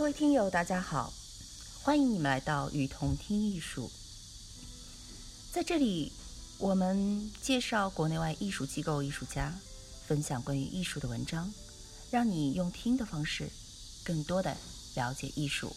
各位听友，大家好，欢迎你们来到雨桐听艺术。在这里，我们介绍国内外艺术机构、艺术家，分享关于艺术的文章，让你用听的方式，更多的了解艺术。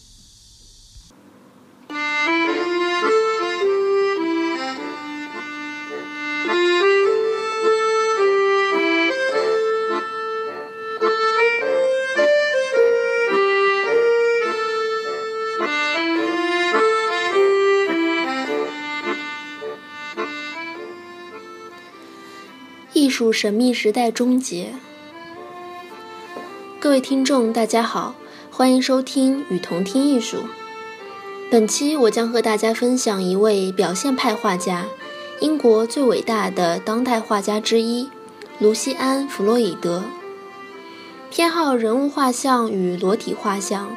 术神秘时代终结。各位听众，大家好，欢迎收听与同听艺术。本期我将和大家分享一位表现派画家，英国最伟大的当代画家之一——卢西安·弗洛伊德。偏好人物画像与裸体画像。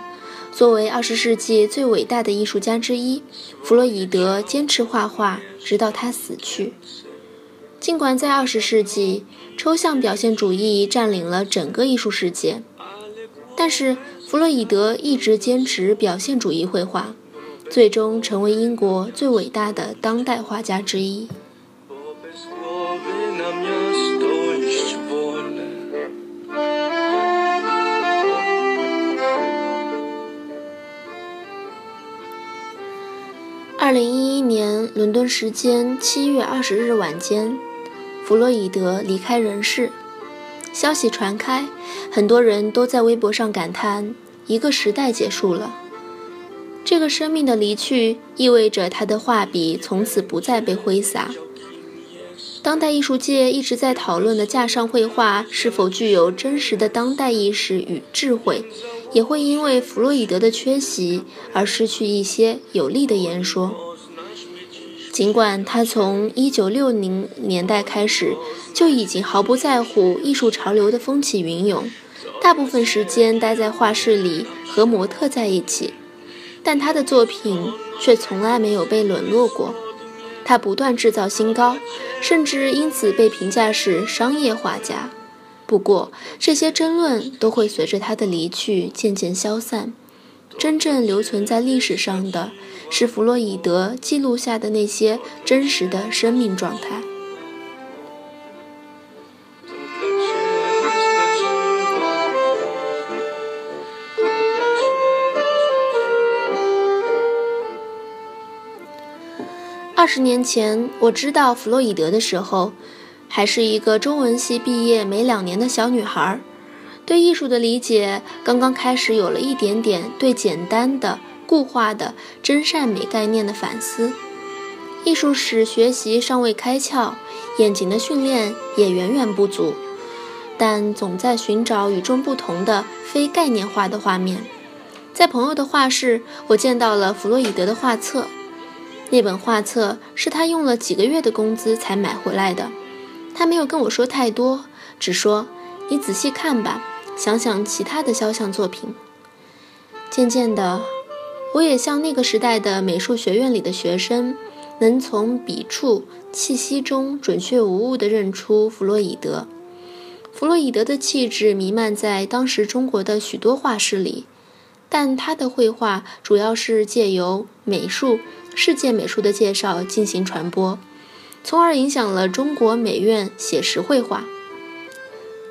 作为二十世纪最伟大的艺术家之一，弗洛伊德坚持画画，直到他死去。尽管在二十世纪，抽象表现主义占领了整个艺术世界，但是弗洛伊德一直坚持表现主义绘画，最终成为英国最伟大的当代画家之一。二零一一年伦敦时间七月二十日晚间。弗洛伊德离开人世，消息传开，很多人都在微博上感叹：一个时代结束了。这个生命的离去意味着他的画笔从此不再被挥洒。当代艺术界一直在讨论的架上绘画是否具有真实的当代意识与智慧，也会因为弗洛伊德的缺席而失去一些有力的言说。尽管他从1960年代开始就已经毫不在乎艺术潮流的风起云涌，大部分时间待在画室里和模特在一起，但他的作品却从来没有被沦落过。他不断制造新高，甚至因此被评价是商业画家。不过，这些争论都会随着他的离去渐渐消散。真正留存在历史上的。是弗洛伊德记录下的那些真实的生命状态。二十年前，我知道弗洛伊德的时候，还是一个中文系毕业没两年的小女孩，对艺术的理解刚刚开始有了一点点对简单的。固化的真善美概念的反思，艺术史学习尚未开窍，眼睛的训练也远远不足，但总在寻找与众不同的非概念化的画面。在朋友的画室，我见到了弗洛伊德的画册，那本画册是他用了几个月的工资才买回来的。他没有跟我说太多，只说：“你仔细看吧，想想其他的肖像作品。”渐渐的。我也像那个时代的美术学院里的学生，能从笔触、气息中准确无误地认出弗洛伊德。弗洛伊德的气质弥漫在当时中国的许多画室里，但他的绘画主要是借由美术、世界美术的介绍进行传播，从而影响了中国美院写实绘画。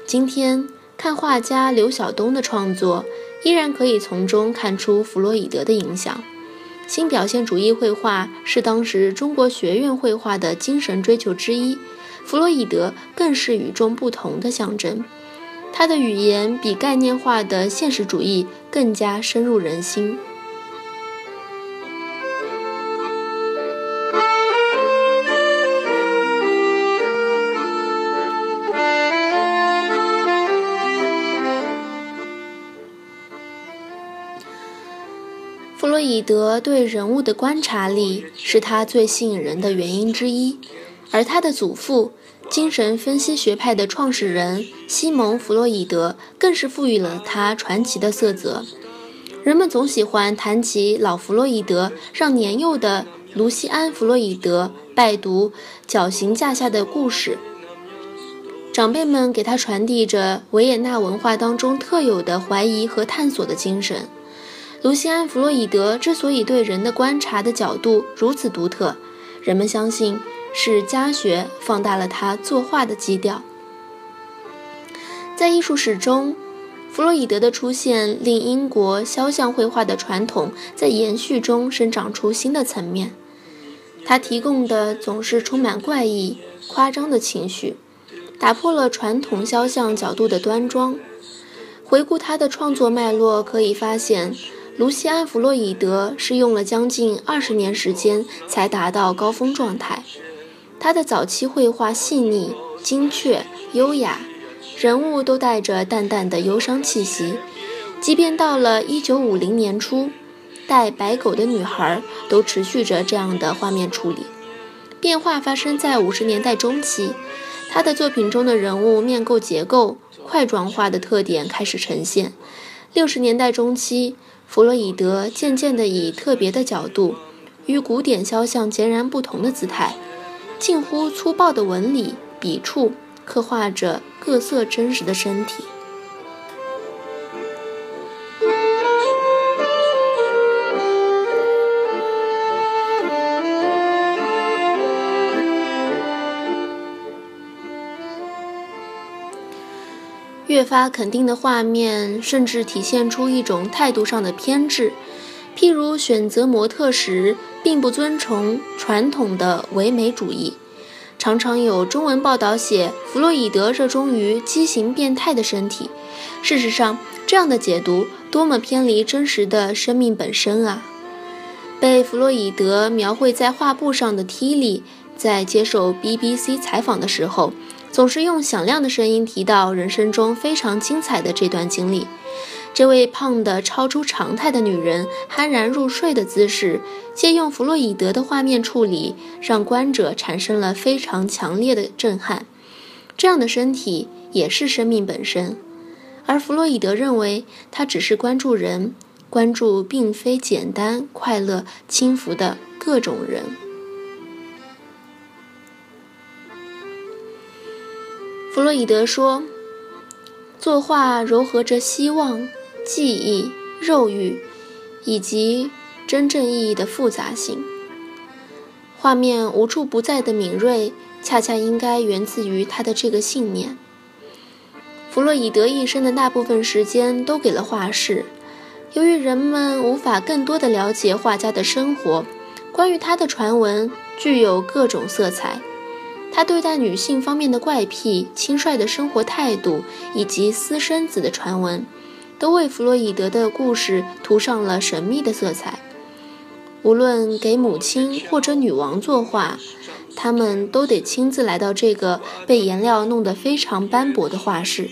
今天看画家刘晓东的创作。依然可以从中看出弗洛伊德的影响。新表现主义绘画是当时中国学院绘画的精神追求之一，弗洛伊德更是与众不同的象征。他的语言比概念化的现实主义更加深入人心。弗洛伊德对人物的观察力是他最吸引人的原因之一，而他的祖父，精神分析学派的创始人西蒙·弗洛伊德，更是赋予了他传奇的色泽。人们总喜欢谈起老弗洛伊德，让年幼的卢西安·弗洛伊德拜读绞刑架下的故事。长辈们给他传递着维也纳文化当中特有的怀疑和探索的精神。卢西安·弗洛伊德之所以对人的观察的角度如此独特，人们相信是家学放大了他作画的基调。在艺术史中，弗洛伊德的出现令英国肖像绘画的传统在延续中生长出新的层面。他提供的总是充满怪异、夸张的情绪，打破了传统肖像角度的端庄。回顾他的创作脉络，可以发现，卢西安·弗洛伊德是用了将近二十年时间才达到高峰状态。他的早期绘画细腻、精确、优雅，人物都带着淡淡的忧伤气息。即便到了1950年初。带白狗的女孩都持续着这样的画面处理，变化发生在五十年代中期，他的作品中的人物面构结构块状化的特点开始呈现。六十年代中期，弗洛伊德渐渐地以特别的角度，与古典肖像截然不同的姿态，近乎粗暴的纹理笔触，刻画着各色真实的身体。越发肯定的画面，甚至体现出一种态度上的偏执。譬如选择模特时，并不遵从传统的唯美主义。常常有中文报道写弗洛伊德热衷于畸形变态的身体。事实上，这样的解读多么偏离真实的生命本身啊！被弗洛伊德描绘在画布上的 T 里，在接受 BBC 采访的时候。总是用响亮的声音提到人生中非常精彩的这段经历。这位胖得超出常态的女人酣然入睡的姿势，借用弗洛伊德的画面处理，让观者产生了非常强烈的震撼。这样的身体也是生命本身，而弗洛伊德认为他只是关注人，关注并非简单、快乐、轻浮的各种人。弗洛伊德说：“作画糅合着希望、记忆、肉欲，以及真正意义的复杂性。画面无处不在的敏锐，恰恰应该源自于他的这个信念。”弗洛伊德一生的大部分时间都给了画室。由于人们无法更多的了解画家的生活，关于他的传闻具有各种色彩。他对待女性方面的怪癖、轻率的生活态度以及私生子的传闻，都为弗洛伊德的故事涂上了神秘的色彩。无论给母亲或者女王作画，他们都得亲自来到这个被颜料弄得非常斑驳的画室。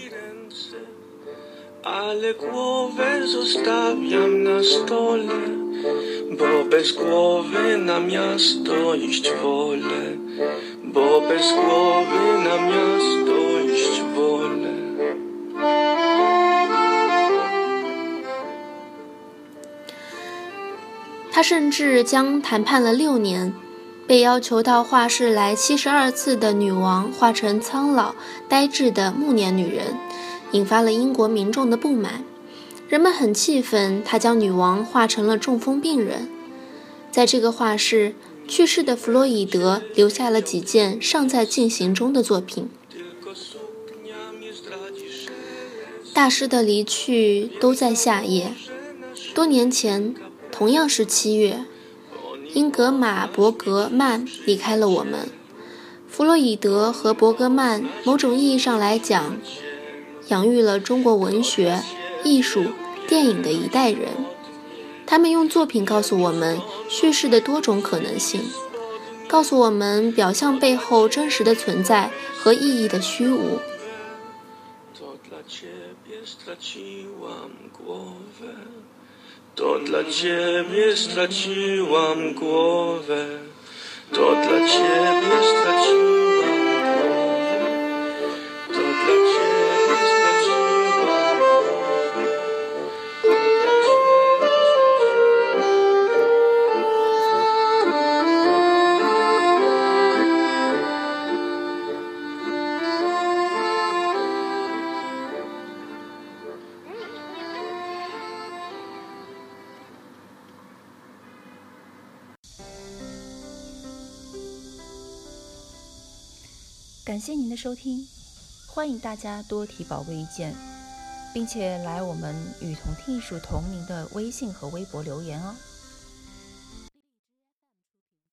他甚至将谈判了六年，被要求到画室来七十二次的女王画成苍老呆滞的暮年女人，引发了英国民众的不满。人们很气愤，他将女王画成了中风病人。在这个画室。去世的弗洛伊德留下了几件尚在进行中的作品。大师的离去都在夏夜。多年前，同样是七月，英格玛·伯格曼离开了我们。弗洛伊德和伯格曼，某种意义上来讲，养育了中国文学、艺术、电影的一代人。他们用作品告诉我们叙事的多种可能性。告诉我们表象背后真实的存在和意义的虚无。感谢您的收听，欢迎大家多提宝贵意见。并且来我们与同听艺术同名的微信和微博留言哦。